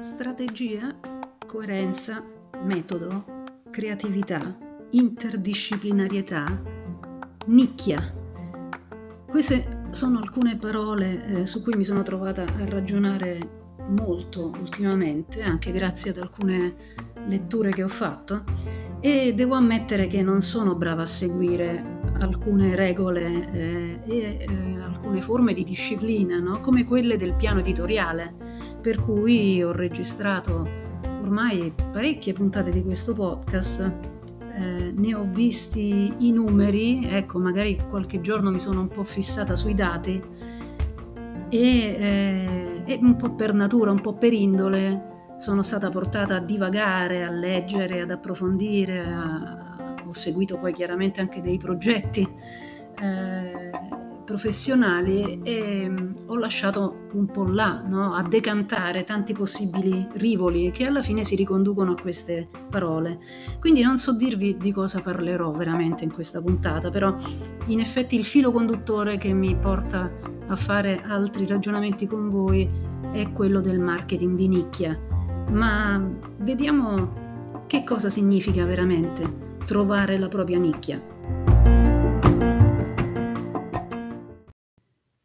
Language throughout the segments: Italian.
Strategia, coerenza, metodo, creatività, interdisciplinarietà, nicchia. Queste sono alcune parole eh, su cui mi sono trovata a ragionare molto ultimamente, anche grazie ad alcune letture che ho fatto e devo ammettere che non sono brava a seguire alcune regole eh, e eh, alcune forme di disciplina, no? come quelle del piano editoriale per cui ho registrato ormai parecchie puntate di questo podcast, eh, ne ho visti i numeri, ecco magari qualche giorno mi sono un po' fissata sui dati e, eh, e un po' per natura, un po' per indole sono stata portata a divagare, a leggere, ad approfondire, a, ho seguito poi chiaramente anche dei progetti. Eh, professionali e mm, ho lasciato un po' là no? a decantare tanti possibili rivoli che alla fine si riconducono a queste parole. Quindi non so dirvi di cosa parlerò veramente in questa puntata, però in effetti il filo conduttore che mi porta a fare altri ragionamenti con voi è quello del marketing di nicchia. Ma vediamo che cosa significa veramente trovare la propria nicchia.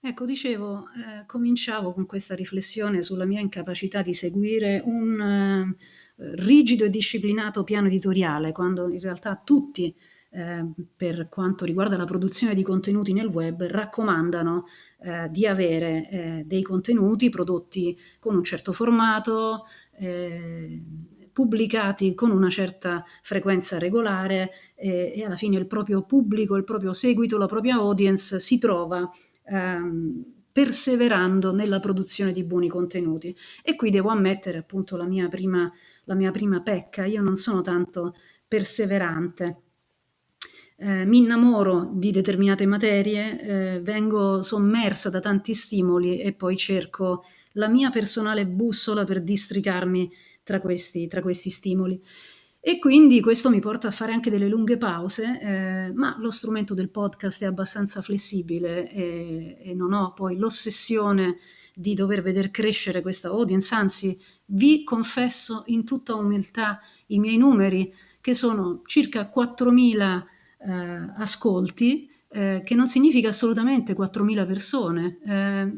Ecco, dicevo, eh, cominciavo con questa riflessione sulla mia incapacità di seguire un eh, rigido e disciplinato piano editoriale, quando in realtà tutti, eh, per quanto riguarda la produzione di contenuti nel web, raccomandano eh, di avere eh, dei contenuti prodotti con un certo formato, eh, pubblicati con una certa frequenza regolare e alla fine il proprio pubblico, il proprio seguito, la propria audience si trova ehm, perseverando nella produzione di buoni contenuti. E qui devo ammettere appunto la mia prima, la mia prima pecca, io non sono tanto perseverante. Eh, mi innamoro di determinate materie, eh, vengo sommersa da tanti stimoli e poi cerco la mia personale bussola per districarmi tra questi, tra questi stimoli. E quindi questo mi porta a fare anche delle lunghe pause, eh, ma lo strumento del podcast è abbastanza flessibile e, e non ho poi l'ossessione di dover vedere crescere questa audience, anzi vi confesso in tutta umiltà i miei numeri che sono circa 4.000 eh, ascolti, eh, che non significa assolutamente 4.000 persone. Eh,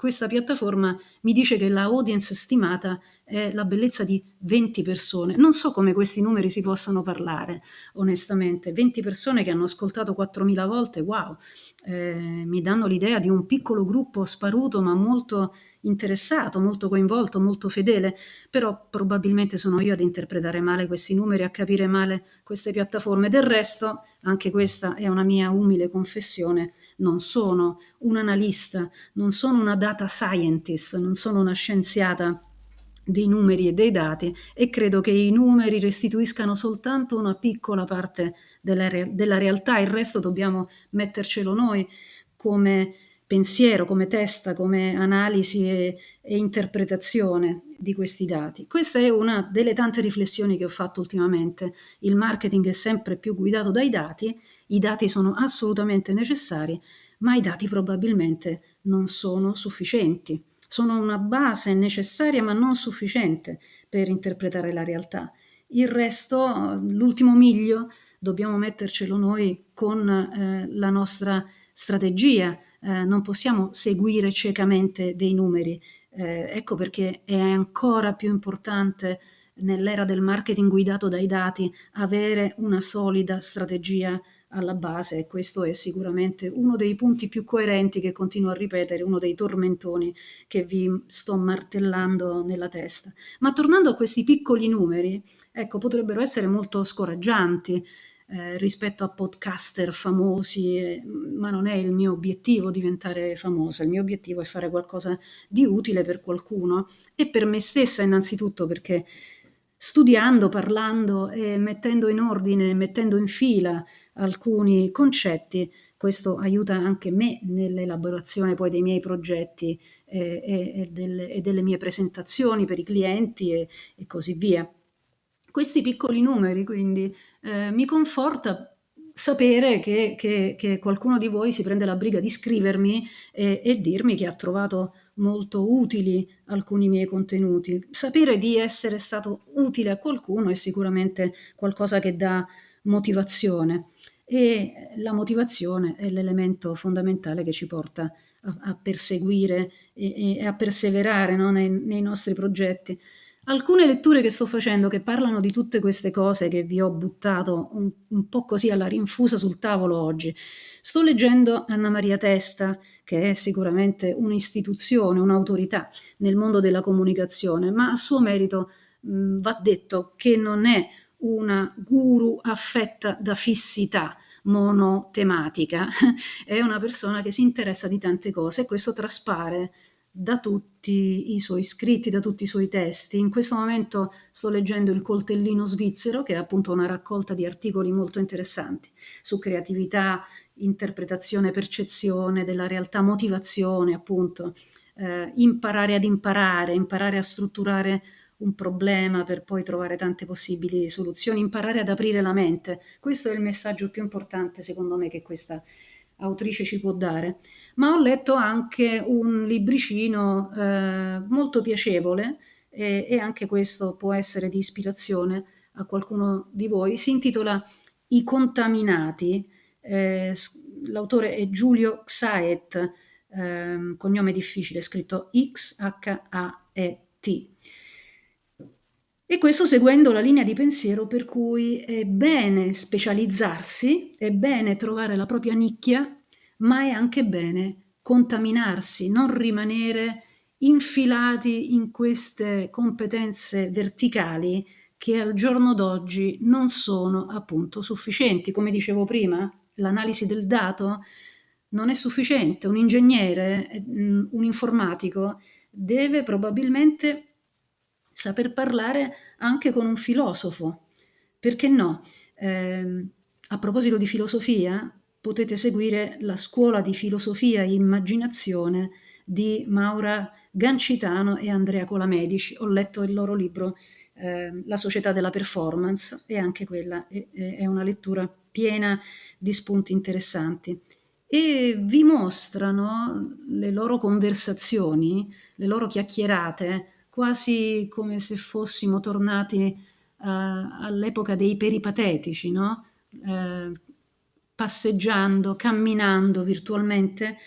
questa piattaforma mi dice che la audience stimata è la bellezza di 20 persone. Non so come questi numeri si possano parlare, onestamente. 20 persone che hanno ascoltato 4.000 volte, wow, eh, mi danno l'idea di un piccolo gruppo sparuto ma molto interessato, molto coinvolto, molto fedele, però probabilmente sono io ad interpretare male questi numeri, a capire male queste piattaforme. Del resto, anche questa è una mia umile confessione, non sono un analista, non sono una data scientist, non sono una scienziata dei numeri e dei dati e credo che i numeri restituiscano soltanto una piccola parte della, re- della realtà, il resto dobbiamo mettercelo noi come pensiero, come testa, come analisi e, e, interpretazione di questi dati. Questa è una delle tante riflessioni che ho fatto ultimamente. Il marketing è sempre più guidato dai dati i dati sono assolutamente necessari, ma i dati probabilmente non sono sufficienti. Sono una base necessaria ma non sufficiente per interpretare la realtà. Il resto, l'ultimo miglio, dobbiamo mettercelo noi con eh, la nostra strategia. Eh, non possiamo seguire ciecamente dei numeri. Eh, ecco perché è ancora più importante nell'era del marketing guidato dai dati avere una solida strategia alla base e questo è sicuramente uno dei punti più coerenti che continuo a ripetere, uno dei tormentoni che vi sto martellando nella testa. Ma tornando a questi piccoli numeri, ecco, potrebbero essere molto scoraggianti eh, rispetto a podcaster famosi, eh, ma non è il mio obiettivo diventare famosa, il mio obiettivo è fare qualcosa di utile per qualcuno e per me stessa innanzitutto perché studiando, parlando e mettendo in ordine, mettendo in fila alcuni concetti, questo aiuta anche me nell'elaborazione poi dei miei progetti eh, e, e, delle, e, delle, mie presentazioni per i clienti e, e così via. Questi piccoli numeri quindi eh, mi conforta sapere che, che, che, qualcuno di voi si prende la briga di scrivermi e, e, dirmi che ha trovato molto utili alcuni miei contenuti. Sapere di essere stato utile a qualcuno è sicuramente qualcosa che dà motivazione e la motivazione è l'elemento fondamentale che ci porta a, a perseguire e, e, a perseverare no, nei, nei nostri progetti. Alcune letture che sto facendo che parlano di tutte queste cose che vi ho buttato un, un, po' così alla rinfusa sul tavolo oggi. Sto leggendo Anna Maria Testa, che è sicuramente un'istituzione, un'autorità nel mondo della comunicazione, ma a suo merito mh, va detto che non è una guru affetta da fissità monotematica, è una persona che si interessa di tante cose e questo traspare da tutti i suoi scritti, da tutti i suoi testi. In questo momento sto leggendo Il coltellino svizzero, che è appunto una raccolta di articoli molto interessanti su creatività, interpretazione, percezione della realtà, motivazione, appunto, eh, imparare ad imparare, imparare a strutturare un problema per poi trovare tante possibili soluzioni, imparare ad aprire la mente. Questo è il messaggio più importante, secondo me, che questa autrice ci può dare. Ma ho letto anche un libricino eh, molto piacevole e, e anche questo può essere di ispirazione a qualcuno di voi. Si intitola I contaminati. Eh, l'autore è Giulio Xaet, eh, cognome difficile, scritto X-H-A-E-T. E questo seguendo la linea di pensiero per cui è bene specializzarsi, è bene trovare la propria nicchia, ma è anche bene contaminarsi, non rimanere infilati in queste competenze verticali che al giorno d'oggi non sono appunto sufficienti. Come dicevo prima, l'analisi del dato non è sufficiente. Un ingegnere, mm, un informatico deve probabilmente saper parlare anche con un filosofo. Perché no? Eh, a proposito di filosofia, potete seguire la scuola di filosofia e immaginazione di Maura Gancitano e Andrea Colamedici. Ho letto il loro libro eh, La società della performance e anche quella è, è una lettura piena di spunti interessanti e vi mostrano le loro conversazioni, le loro chiacchierate quasi come se fossimo tornati uh, all'epoca dei peripatetici, no? Uh, passeggiando, camminando virtualmente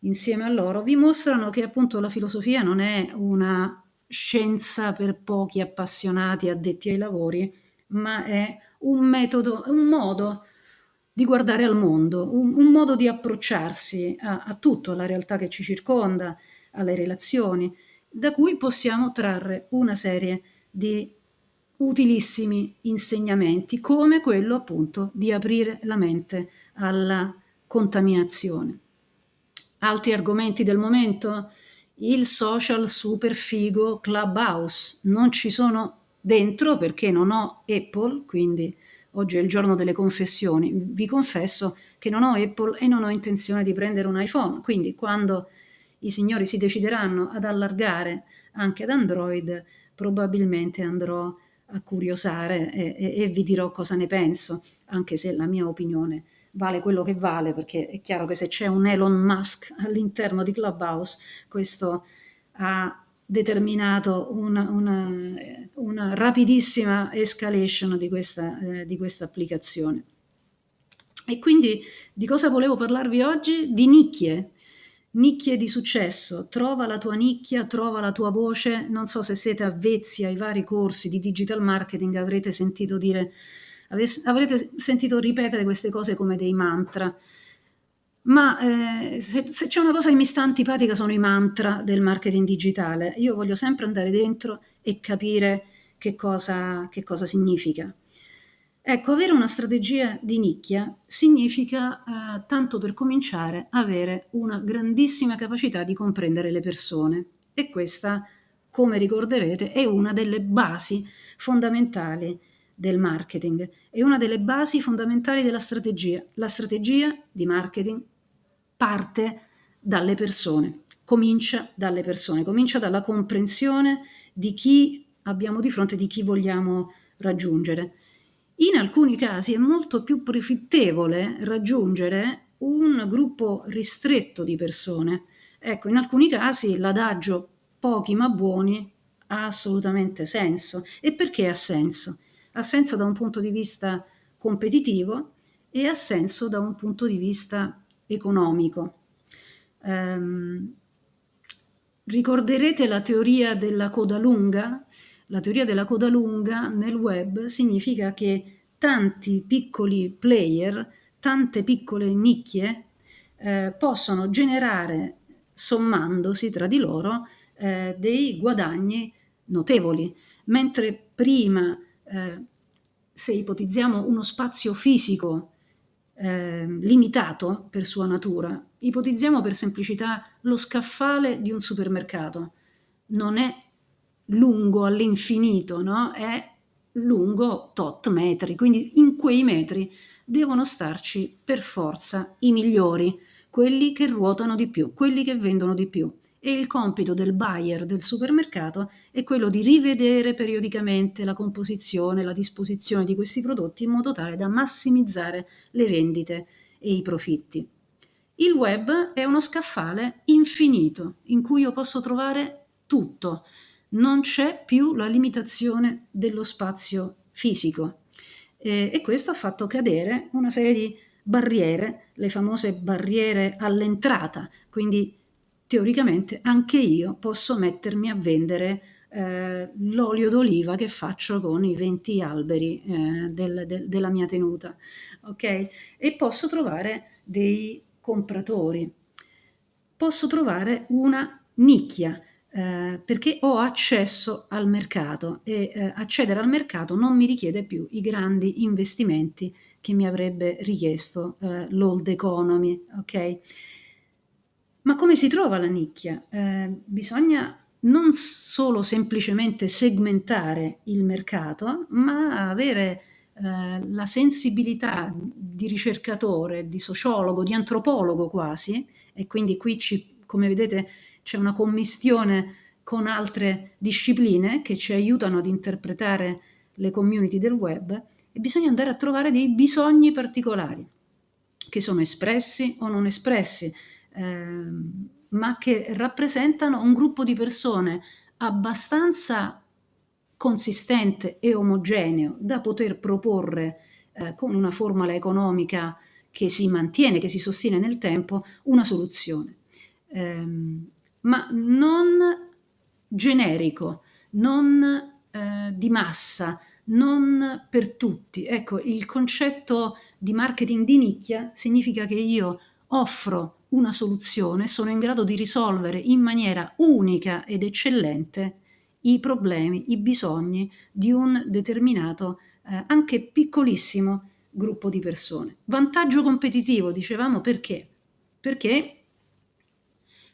insieme a loro, vi mostrano che appunto la filosofia non è una scienza per pochi appassionati addetti ai lavori, ma è un metodo, un modo di guardare al mondo, un, un modo di approcciarsi a, a tutto, alla realtà che ci circonda, alle relazioni da cui possiamo trarre una serie di utilissimi insegnamenti, come quello appunto di aprire la mente alla contaminazione. Altri argomenti del momento? Il social super figo Clubhouse. Non ci sono dentro perché non ho Apple, quindi oggi è il giorno delle confessioni. Vi confesso che non ho Apple e non ho intenzione di prendere un iPhone, quindi quando i signori si decideranno ad allargare anche ad Android, probabilmente andrò a curiosare e, e, e vi dirò cosa ne penso, anche se la mia opinione vale quello che vale, perché è chiaro che se c'è un Elon Musk all'interno di Clubhouse, questo ha determinato una, una, una rapidissima escalation di questa, eh, di questa applicazione. E quindi di cosa volevo parlarvi oggi? Di nicchie, Nicchie di successo, trova la tua nicchia, trova la tua voce. Non so se siete avvezzi ai vari corsi di digital marketing, avrete sentito dire, avrete sentito ripetere queste cose come dei mantra. Ma eh, se, se, c'è una cosa che mi sta antipatica sono i mantra del marketing digitale. Io voglio sempre andare dentro e capire che cosa, che cosa significa. Ecco, avere una strategia di nicchia significa, eh, tanto per cominciare, avere una grandissima capacità di comprendere le persone e questa, come ricorderete, è una delle basi fondamentali del marketing, è una delle basi fondamentali della strategia. La strategia di marketing parte dalle persone, comincia dalle persone, comincia dalla comprensione di chi abbiamo di fronte, di chi vogliamo raggiungere. In alcuni casi è molto più profittevole raggiungere un gruppo ristretto di persone. Ecco, in alcuni casi l'adagio pochi ma buoni ha assolutamente senso. E perché ha senso? Ha senso da un punto di vista competitivo e ha senso da un punto di vista economico. Um, ricorderete la teoria della coda lunga? La teoria della coda lunga nel web significa che tanti piccoli player, tante piccole nicchie eh, possono generare, sommandosi tra di loro, eh, dei guadagni notevoli, mentre prima, eh, se ipotizziamo uno spazio fisico eh, limitato per sua natura, ipotizziamo per semplicità lo scaffale di un supermercato. Non è lungo all'infinito, no? È lungo tot metri, quindi in quei metri devono starci per forza i migliori, quelli che ruotano di più, quelli che vendono di più e il compito del buyer del supermercato è quello di rivedere periodicamente la composizione, la disposizione di questi prodotti in modo tale da massimizzare le vendite e i profitti. Il web è uno scaffale infinito in cui io posso trovare tutto, non c'è più la limitazione dello spazio fisico e, e questo ha fatto cadere una serie di barriere, le famose barriere all'entrata, quindi teoricamente anche io posso mettermi a vendere eh, l'olio d'oliva che faccio con i 20 alberi eh, del, del, della mia tenuta, ok? E posso trovare dei compratori, posso trovare una nicchia. Eh, perché ho accesso al mercato e eh, accedere al mercato non mi richiede più i grandi investimenti che mi avrebbe richiesto eh, l'old economy, ok? Ma come si trova la nicchia? Eh, bisogna non solo semplicemente segmentare il mercato, ma avere eh, la sensibilità di ricercatore, di sociologo, di antropologo quasi, e quindi qui ci, come vedete c'è una commistione con altre discipline che ci aiutano ad interpretare le community del web e bisogna andare a trovare dei bisogni particolari che sono espressi o non espressi, Ehm, ma che rappresentano un gruppo di persone abbastanza consistente e omogeneo da poter proporre eh, con una formula economica che si mantiene, che si sostiene nel tempo, una soluzione. Eh, ma non generico, non eh, di massa, non per tutti. Ecco, il concetto di marketing di nicchia significa che io offro una soluzione, sono in grado di risolvere in maniera unica ed eccellente i problemi, i bisogni di un determinato, eh, anche piccolissimo gruppo di persone. Vantaggio competitivo, dicevamo perché? Perché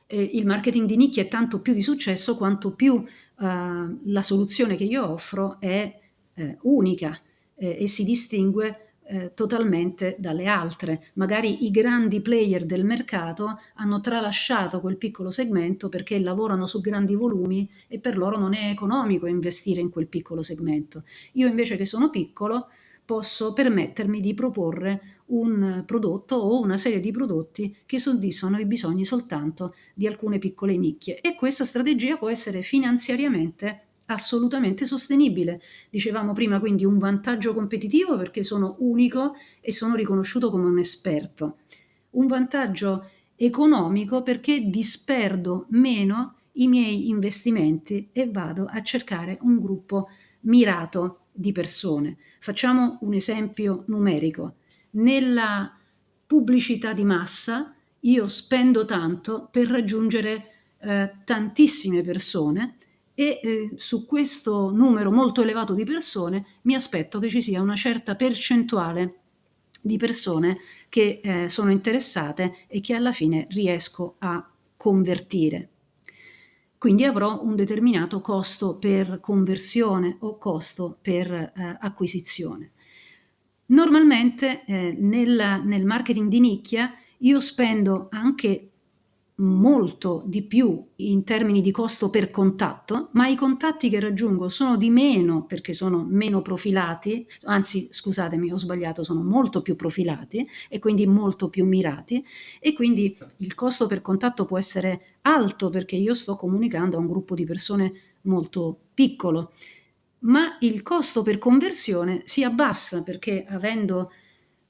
eh, il marketing di nicchia è tanto più di successo quanto più eh, la soluzione che io offro è eh, unica eh, e si distingue eh, totalmente dalle altre. Magari i grandi player del mercato hanno tralasciato quel piccolo segmento perché lavorano su grandi volumi e per loro non è economico investire in quel piccolo segmento. Io invece che sono piccolo posso permettermi di proporre un prodotto o una serie di prodotti che soddisfano i bisogni soltanto di alcune piccole nicchie e questa strategia può essere finanziariamente assolutamente sostenibile. Dicevamo prima quindi un vantaggio competitivo perché sono unico e sono riconosciuto come un esperto. Un vantaggio economico perché disperdo meno i miei investimenti e vado a cercare un gruppo mirato di persone. Facciamo un esempio numerico. Nella pubblicità di massa io spendo tanto per raggiungere eh, tantissime persone e eh, su questo numero molto elevato di persone mi aspetto che ci sia una certa percentuale di persone che eh, sono interessate e che alla fine riesco a convertire. Quindi avrò un determinato costo per conversione o costo per eh, acquisizione. Normalmente eh, nel, nel marketing di nicchia io spendo anche molto di più in termini di costo per contatto, ma i contatti che raggiungo sono di meno perché sono meno profilati, anzi scusatemi ho sbagliato, sono molto più profilati e quindi molto più mirati e quindi il costo per contatto può essere alto perché io sto comunicando a un gruppo di persone molto piccolo, ma il costo per conversione si abbassa perché avendo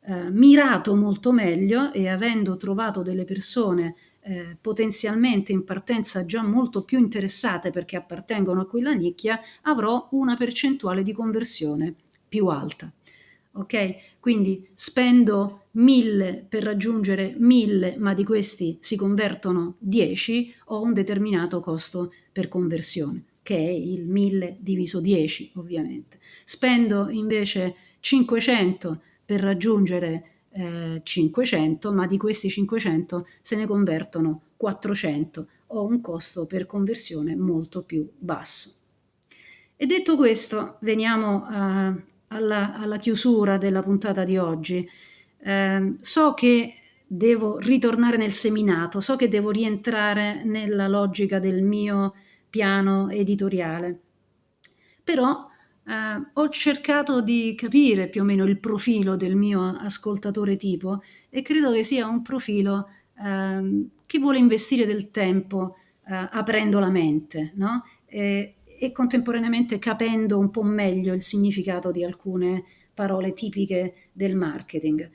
eh, mirato molto meglio e avendo trovato delle persone eh, potenzialmente in partenza già molto più interessate perché appartengono a quella nicchia, avrò una percentuale di conversione più alta. Ok? Quindi spendo 1000 per raggiungere 1000, ma di questi si convertono 10, ho un determinato costo per conversione, che è il 1000 diviso 10, ovviamente. Spendo invece 500 per raggiungere eh, 500, ma di questi 500 se ne convertono 400, ho un costo per conversione molto più basso. E detto questo, veniamo a, alla, alla, chiusura della puntata di oggi. Eh, so che devo ritornare nel seminato, so che devo rientrare nella logica del mio piano editoriale, però eh, ho cercato di capire più o meno il profilo del mio ascoltatore tipo e credo che sia un profilo eh, che vuole investire del tempo eh, aprendo la mente no? e, e contemporaneamente capendo un po' meglio il significato di alcune parole tipiche del marketing.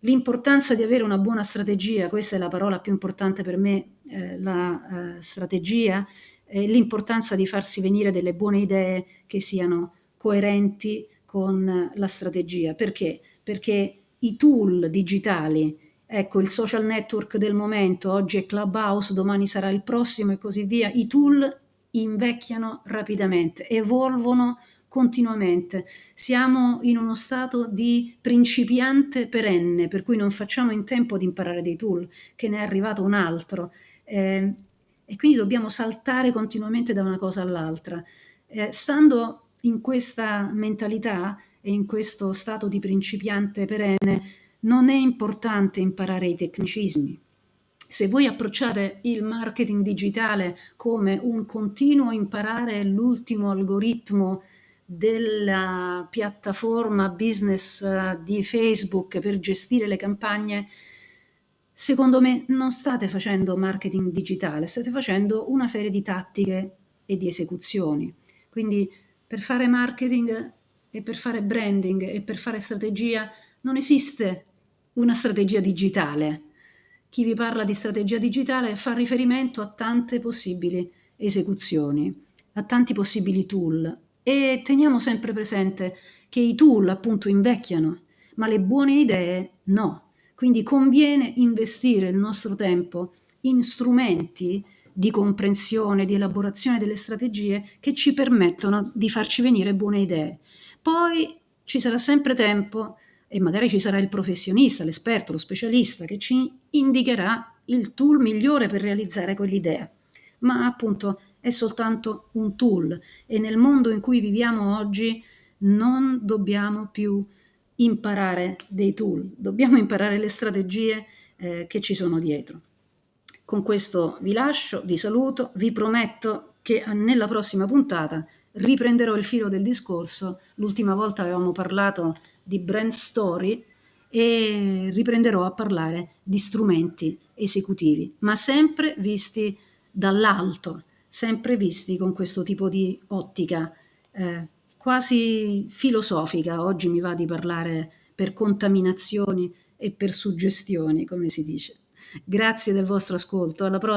L'importanza di avere una buona strategia, questa è la parola più importante per me, eh, la eh, strategia, eh, l'importanza di farsi venire delle buone idee che siano coerenti con la strategia. Perché? Perché i tool digitali, ecco il social network del momento, oggi è Clubhouse, domani sarà il prossimo e così via, i tool invecchiano rapidamente, evolvono continuamente. Siamo in uno stato di principiante perenne, per cui non facciamo in tempo di imparare dei tool, che ne è arrivato un altro. Eh, e quindi dobbiamo saltare continuamente da una cosa all'altra. Eh, stando in questa mentalità e in questo stato di principiante perenne, non è importante imparare i tecnicismi. Se voi approcciate il marketing digitale come un continuo imparare l'ultimo algoritmo della piattaforma business eh, di Facebook per gestire le campagne, Secondo me non state facendo marketing digitale, state facendo una serie di tattiche e di esecuzioni. Quindi per fare marketing e per fare branding e per fare strategia non esiste una strategia digitale. Chi vi parla di strategia digitale fa riferimento a tante possibili esecuzioni, a tanti possibili tool e teniamo sempre presente che i tool appunto invecchiano, ma le buone idee no. Quindi conviene investire il nostro tempo in strumenti di comprensione, di elaborazione delle strategie che ci permettono di farci venire buone idee. Poi ci sarà sempre tempo e magari ci sarà il professionista, l'esperto, lo specialista che ci indicherà il tool migliore per realizzare quell'idea. Ma appunto è soltanto un tool e nel mondo in cui viviamo oggi non dobbiamo più imparare dei tool, dobbiamo imparare le strategie eh, che ci sono dietro. Con questo vi lascio, vi saluto, vi prometto che nella prossima puntata riprenderò il filo del discorso. L'ultima volta avevamo parlato di brand story e riprenderò a parlare di strumenti esecutivi, ma sempre visti dall'alto, sempre visti con questo tipo di ottica eh, quasi filosofica, oggi mi va di parlare per contaminazioni e per suggestioni, come si dice. Grazie del vostro ascolto, alla prossima.